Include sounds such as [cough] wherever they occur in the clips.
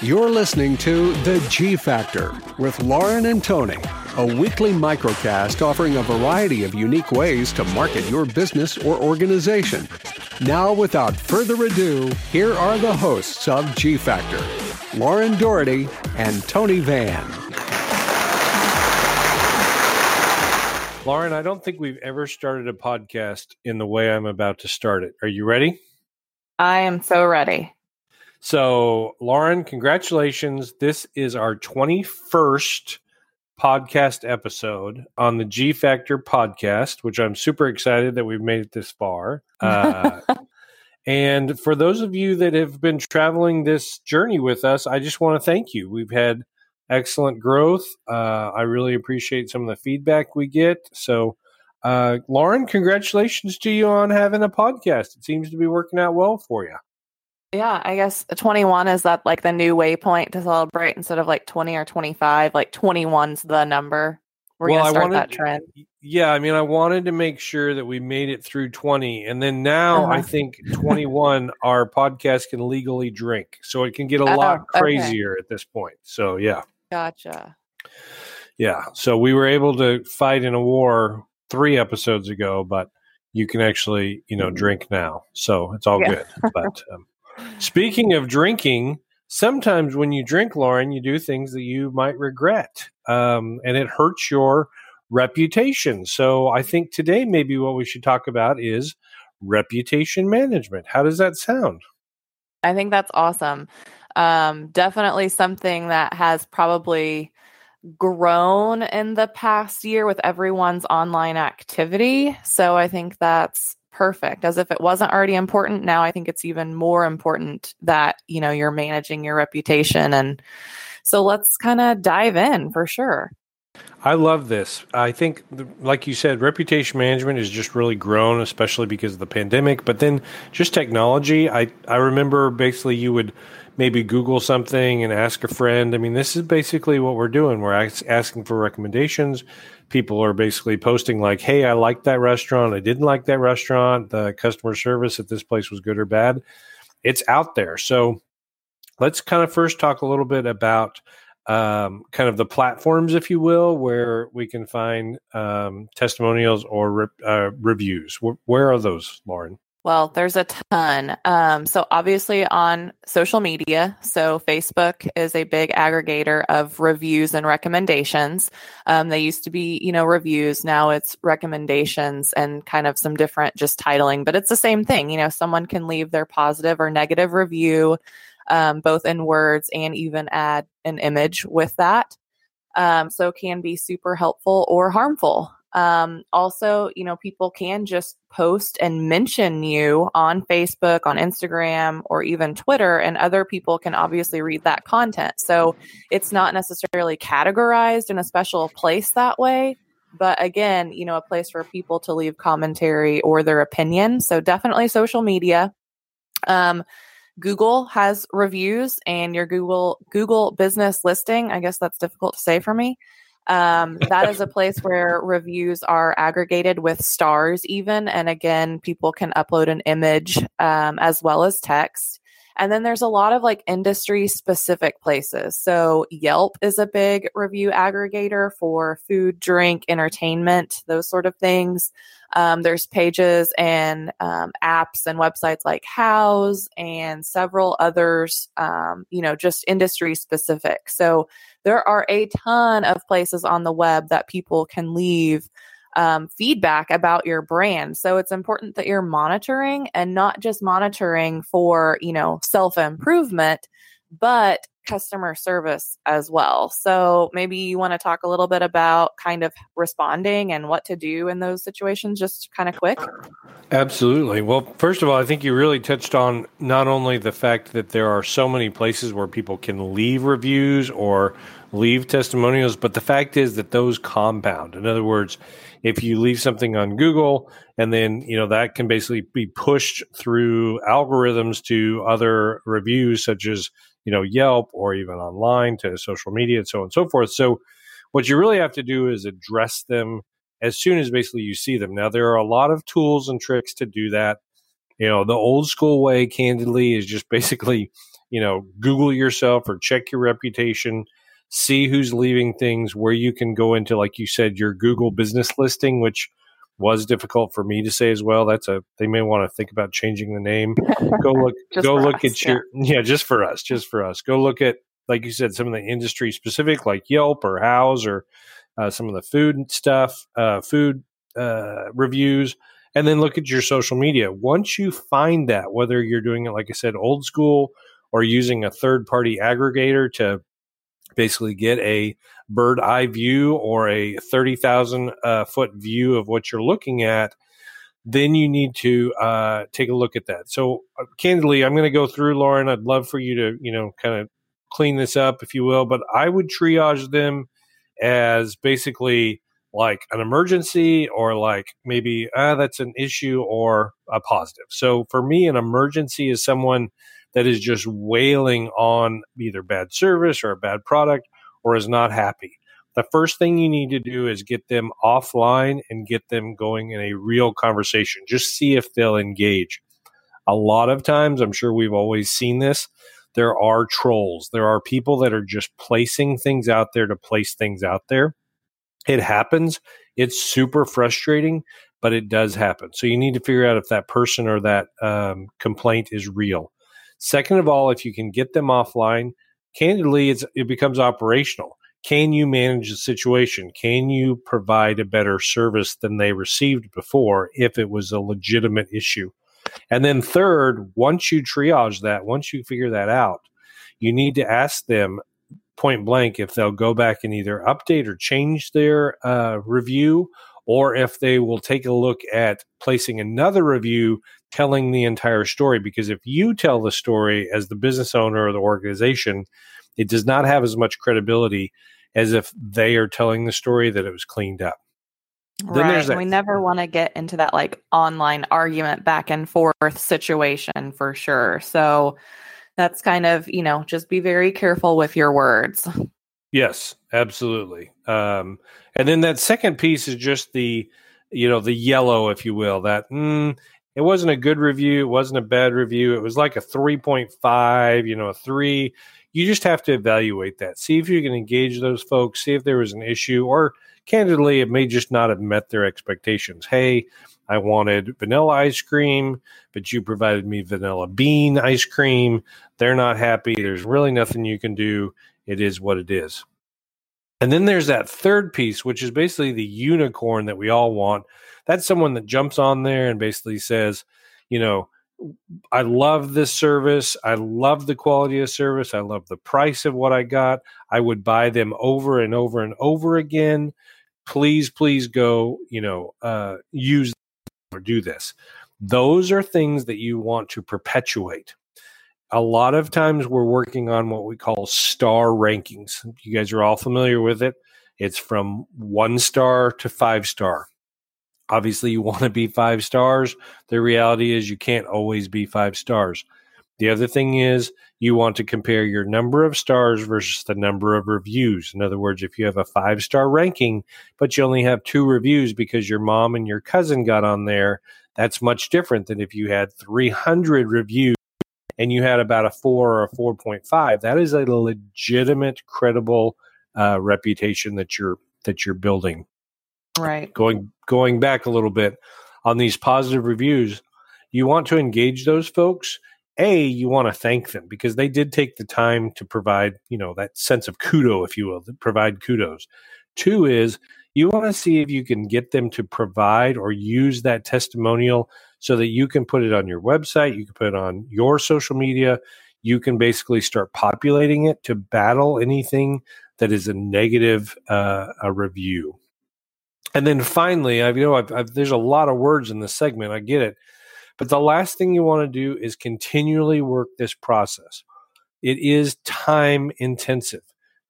You're listening to The G Factor with Lauren and Tony, a weekly microcast offering a variety of unique ways to market your business or organization. Now, without further ado, here are the hosts of G Factor Lauren Doherty and Tony Van. Lauren, I don't think we've ever started a podcast in the way I'm about to start it. Are you ready? I am so ready. So, Lauren, congratulations. This is our 21st podcast episode on the G Factor podcast, which I'm super excited that we've made it this far. Uh, [laughs] and for those of you that have been traveling this journey with us, I just want to thank you. We've had excellent growth. Uh, I really appreciate some of the feedback we get. So, uh, Lauren, congratulations to you on having a podcast. It seems to be working out well for you. Yeah, I guess 21 is that like the new waypoint to celebrate instead of like 20 or 25. Like 21's the number. We're well, gonna start wanted, that trend. Yeah, I mean, I wanted to make sure that we made it through 20, and then now uh-huh. I think 21, our podcast can legally drink, so it can get a oh, lot crazier okay. at this point. So yeah, gotcha. Yeah, so we were able to fight in a war three episodes ago, but you can actually, you know, drink now, so it's all yeah. good. But [laughs] um, Speaking of drinking, sometimes when you drink, Lauren, you do things that you might regret, um, and it hurts your reputation. So I think today maybe what we should talk about is reputation management. How does that sound? I think that's awesome. Um, definitely something that has probably grown in the past year with everyone's online activity. So I think that's perfect as if it wasn't already important now i think it's even more important that you know you're managing your reputation and so let's kind of dive in for sure I love this. I think, like you said, reputation management has just really grown, especially because of the pandemic. But then just technology. I, I remember basically you would maybe Google something and ask a friend. I mean, this is basically what we're doing. We're asking for recommendations people are basically posting like, "Hey, I liked that restaurant. I didn't like that restaurant. The customer service at this place was good or bad." It's out there. So let's kind of first talk a little bit about um, kind of the platforms, if you will, where we can find um, testimonials or re- uh, reviews. Where, where are those, Lauren? Well, there's a ton. Um, so, obviously, on social media, so Facebook is a big aggregator of reviews and recommendations. Um, they used to be, you know, reviews. Now it's recommendations and kind of some different just titling, but it's the same thing. You know, someone can leave their positive or negative review, um, both in words and even add an image with that. Um, so, can be super helpful or harmful. Um, also, you know, people can just post and mention you on Facebook, on Instagram, or even Twitter, and other people can obviously read that content. So it's not necessarily categorized in a special place that way. But again, you know, a place for people to leave commentary or their opinion. So definitely social media. Um, Google has reviews and your Google Google business listing. I guess that's difficult to say for me. Um, that is a place where reviews are aggregated with stars, even. And again, people can upload an image um, as well as text. And then there's a lot of like industry specific places. So Yelp is a big review aggregator for food, drink, entertainment, those sort of things. Um, there's pages and um, apps and websites like Houzz and several others, um, you know, just industry specific. So there are a ton of places on the web that people can leave um, feedback about your brand. So it's important that you're monitoring and not just monitoring for, you know, self improvement, but customer service as well. So maybe you want to talk a little bit about kind of responding and what to do in those situations, just kind of quick. Absolutely. Well, first of all, I think you really touched on not only the fact that there are so many places where people can leave reviews or leave testimonials, but the fact is that those compound. In other words, if you leave something on Google and then, you know, that can basically be pushed through algorithms to other reviews such as, you know, Yelp or even online to social media and so on and so forth. So what you really have to do is address them as soon as basically you see them. Now there are a lot of tools and tricks to do that. You know, the old school way, candidly, is just [laughs] basically, you know, Google yourself or check your reputation, see who's leaving things where you can go into, like you said, your Google business listing, which was difficult for me to say as well. That's a they may want to think about changing the name. [laughs] Go look go look us, at your yeah. yeah, just for us, just for us. Go look at like you said some of the industry specific like Yelp or Houzz or uh, some of the food stuff, uh, food uh, reviews, and then look at your social media. Once you find that, whether you're doing it like I said, old school or using a third party aggregator to basically get a bird eye view or a 30,000 uh, foot view of what you're looking at, then you need to uh, take a look at that. So, uh, candidly, I'm going to go through, Lauren. I'd love for you to, you know, kind of clean this up, if you will, but I would triage them as basically like an emergency or like maybe ah, that's an issue or a positive. So for me, an emergency is someone that is just wailing on either bad service or a bad product or is not happy. The first thing you need to do is get them offline and get them going in a real conversation. Just see if they'll engage. A lot of times, I'm sure we've always seen this, there are trolls. There are people that are just placing things out there to place things out there. It happens. It's super frustrating, but it does happen. So you need to figure out if that person or that um, complaint is real. Second of all, if you can get them offline, candidly, it becomes operational. Can you manage the situation? Can you provide a better service than they received before if it was a legitimate issue? And then, third, once you triage that, once you figure that out, you need to ask them point blank if they'll go back and either update or change their uh, review or if they will take a look at placing another review telling the entire story. Because if you tell the story as the business owner or the organization, it does not have as much credibility as if they are telling the story that it was cleaned up. Right. we never want to get into that like online argument back and forth situation for sure. So that's kind of, you know, just be very careful with your words. Yes, absolutely. Um, and then that second piece is just the, you know, the yellow, if you will, that mm, it wasn't a good review. It wasn't a bad review. It was like a 3.5, you know, a three. You just have to evaluate that. See if you can engage those folks, see if there was an issue, or candidly, it may just not have met their expectations. Hey, I wanted vanilla ice cream, but you provided me vanilla bean ice cream. They're not happy. There's really nothing you can do. It is what it is. And then there's that third piece, which is basically the unicorn that we all want, that's someone that jumps on there and basically says, you know, I love this service. I love the quality of service. I love the price of what I got. I would buy them over and over and over again. Please, please go, you know, uh, use or do this. Those are things that you want to perpetuate. A lot of times we're working on what we call star rankings. You guys are all familiar with it. It's from one star to five star obviously you [laughs] want to be five stars. The reality is you can't always be five stars. The other thing is you want to compare your number of stars versus the number of reviews. In other words, if you have a five star ranking, but you only have two reviews because your mom and your cousin got on there, that's much different than if you had 300 reviews and you had about a four or a 4.5. That is a legitimate, credible uh, reputation that you're that you're building. Right. Going going back a little bit on these positive reviews, you want to engage those folks. A, you want to thank them because they did take the time to provide, you know, that sense of kudo, if you will, provide kudos. Two is you want to see if you can get them to provide or use that testimonial so that you can put it on your website, you can put it on your social media, you can basically start populating it to battle anything that is a negative uh, a review. And then finally, I you know I've, I've, there's a lot of words in this segment. I get it, but the last thing you want to do is continually work this process. It is time intensive,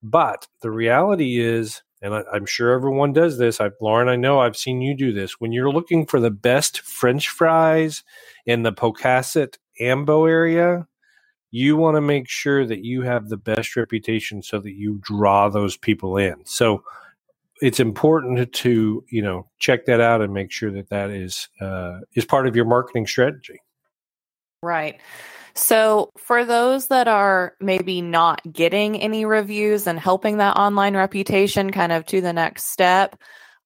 but the reality is, and I, am sure everyone does this. I've, Lauren, I know I've seen you do this. When you're looking for the best French fries in the Pocasset Ambo area, you want to make sure that you have the best reputation so that you draw those people in. So it's important to you know check that out and make sure that that is uh, is part of your marketing strategy. Right. So, for those that are maybe not getting any reviews and helping that online reputation kind of to the next step,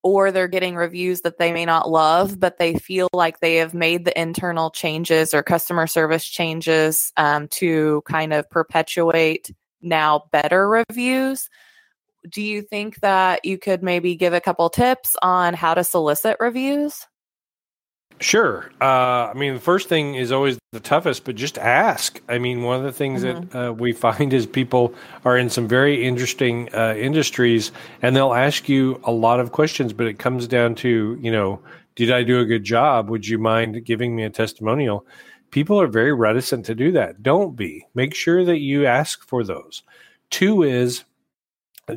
or they're getting reviews that they may not love, but they feel like they have made the internal changes or customer service changes um, to kind of perpetuate now better reviews. Do you think that you could maybe give a couple tips on how to solicit reviews? Sure. Uh, I mean, the first thing is always the toughest, but just ask. I mean, one of the things mm-hmm. that uh, we find is people are in some very interesting uh, industries and they'll ask you a lot of questions, but it comes down to, you know, did I do a good job? Would you mind giving me a testimonial? People are very reticent to do that. Don't be. Make sure that you ask for those. Two is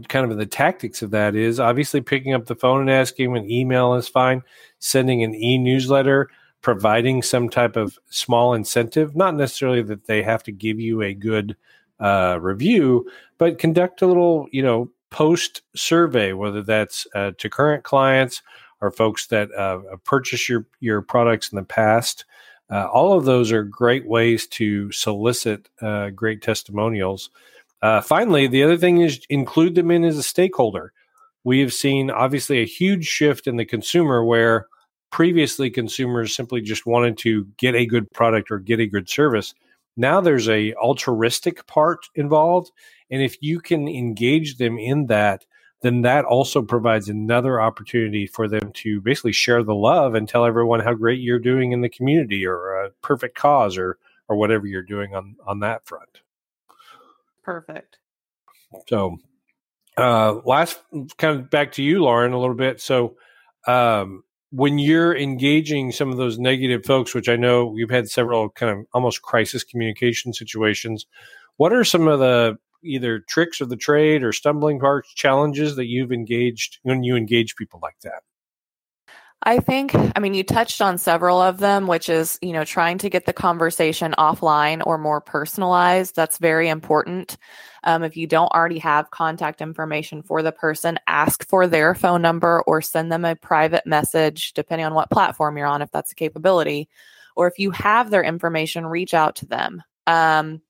kind of the tactics of that is obviously picking up the phone and asking an email is fine. Sending an e-newsletter providing some type of small incentive not necessarily that they have to give you a good uh, review but conduct a little you know post survey whether that's uh, to current clients or folks that uh, purchase your your products in the past. Uh, all of those are great ways to solicit uh, great testimonials uh, finally, the other thing is include them in as a stakeholder. We have seen obviously a huge shift in the consumer where previously consumers simply just wanted to get a good product or get a good service. Now there's a altruistic part involved, and if you can engage them in that, then that also provides another opportunity for them to basically share the love and tell everyone how great you're doing in the community or a perfect cause or or whatever you're doing on on that front. Perfect. So, uh, last kind of back to you, Lauren, a little bit. So, um, when you're engaging some of those negative folks, which I know you've had several kind of almost crisis communication situations, what are some of the either tricks of the trade or stumbling parts, challenges that you've engaged when you engage people like that? I think, I mean, you touched on several of them, which is, you know, trying to get the conversation offline or more personalized. That's very important. Um, if you don't already have contact information for the person, ask for their phone number or send them a private message, depending on what platform you're on, if that's a capability. Or if you have their information, reach out to them. Um,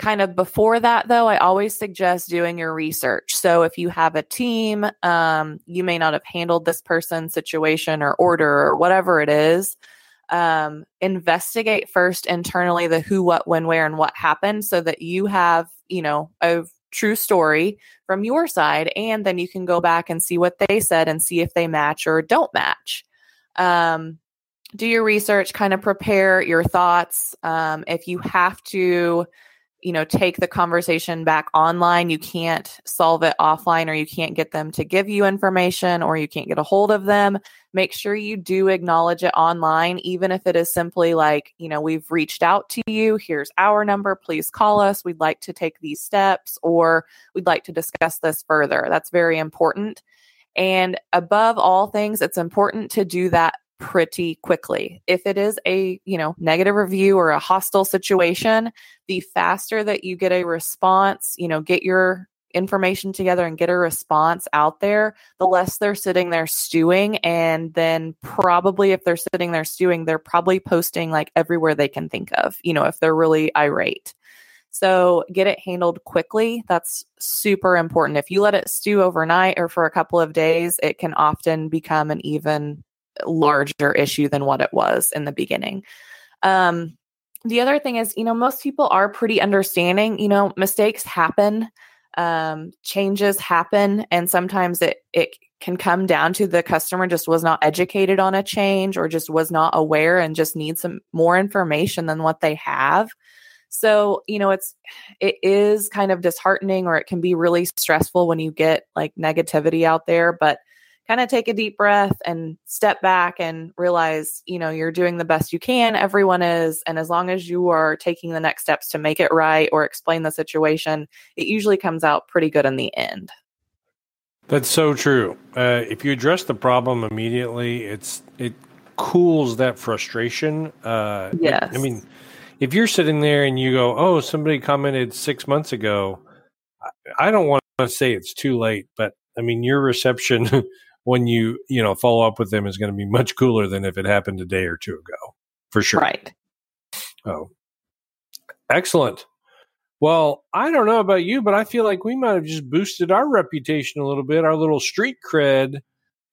kind of before that though i always suggest doing your research. So if you have a team um, you may not have handled this person's situation or order or whatever it is um, investigate first internally the who what when where and what happened so that you have you know a true story from your side and then you can go back and see what they said and see if they match or don't match. Um, do your research kind of prepare your thoughts um, if you have to you know take the conversation back online. You can't solve it offline or you can't get them to give you information or you can't get a hold of them. Make sure you do acknowledge it online even if it is simply like you know we've reached out to you. Here's our number. Please call us. We'd like to take these steps or we'd like to discuss this further. That's very important. And above all things it's important to do that pretty quickly. If it is a, you know, negative review or a hostile situation, the faster that you get a response, you know, get your information together and get a response out there, the less they're sitting there stewing. And then probably if they're sitting there stewing, they're probably posting like everywhere they can think of, you know, if they're really irate. So get it handled quickly. That's super important. If you let it stew overnight or for a couple of days, it can often become an even larger issue than what it was in the beginning. Um, the other thing is, you know, most people are pretty understanding. You know, mistakes happen, um, changes happen, and sometimes it it can come down to the customer just was not educated on a change or just was not aware and just needs some more information than what they have. So, you know, it's it is kind of disheartening or it can be really stressful when you get like negativity out there, but kind of take a deep breath and step back and realize, you know, you're doing the best you can. Everyone is. And as long as you are taking the next steps to make it right or explain the situation, it usually comes out pretty good in the end. That's so true. Uh, if you address the problem immediately, it's it cools that frustration. Uh, yes. I mean, if you're sitting there and you go, "Oh, somebody commented six months ago," I don't want to say it's too late, but I mean, your reception [laughs] when you you know follow up with them is going to be much cooler than if it happened a day or two ago for sure right Oh, excellent. Well, I don't know about you, but I feel like we might have just boosted our reputation a little bit, our little street cred,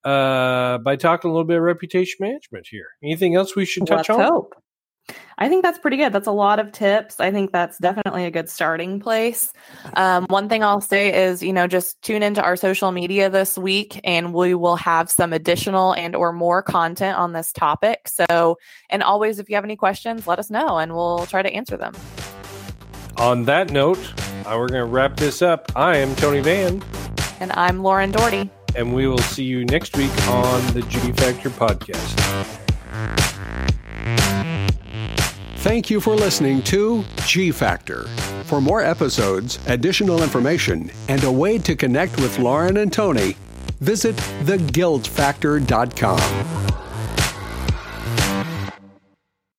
uh, by talking a little bit of reputation management here. Anything else we should touch Let's on? Hope. I think that's pretty good. That's a lot of tips. I think that's definitely a good starting place. Um, one thing I'll say is, you know, just tune into our social media this week, and we will have some additional and or more content on this topic. So, and always, if you have any questions, let us know, and we'll try to answer them. On that note, uh, we're going to wrap this up. I am Tony Van. And I'm Lauren Doherty. And we will see you next week on the G Factor podcast. Thank you for listening to G Factor. For more episodes, additional information, and a way to connect with Lauren and Tony, visit theguildfactor.com.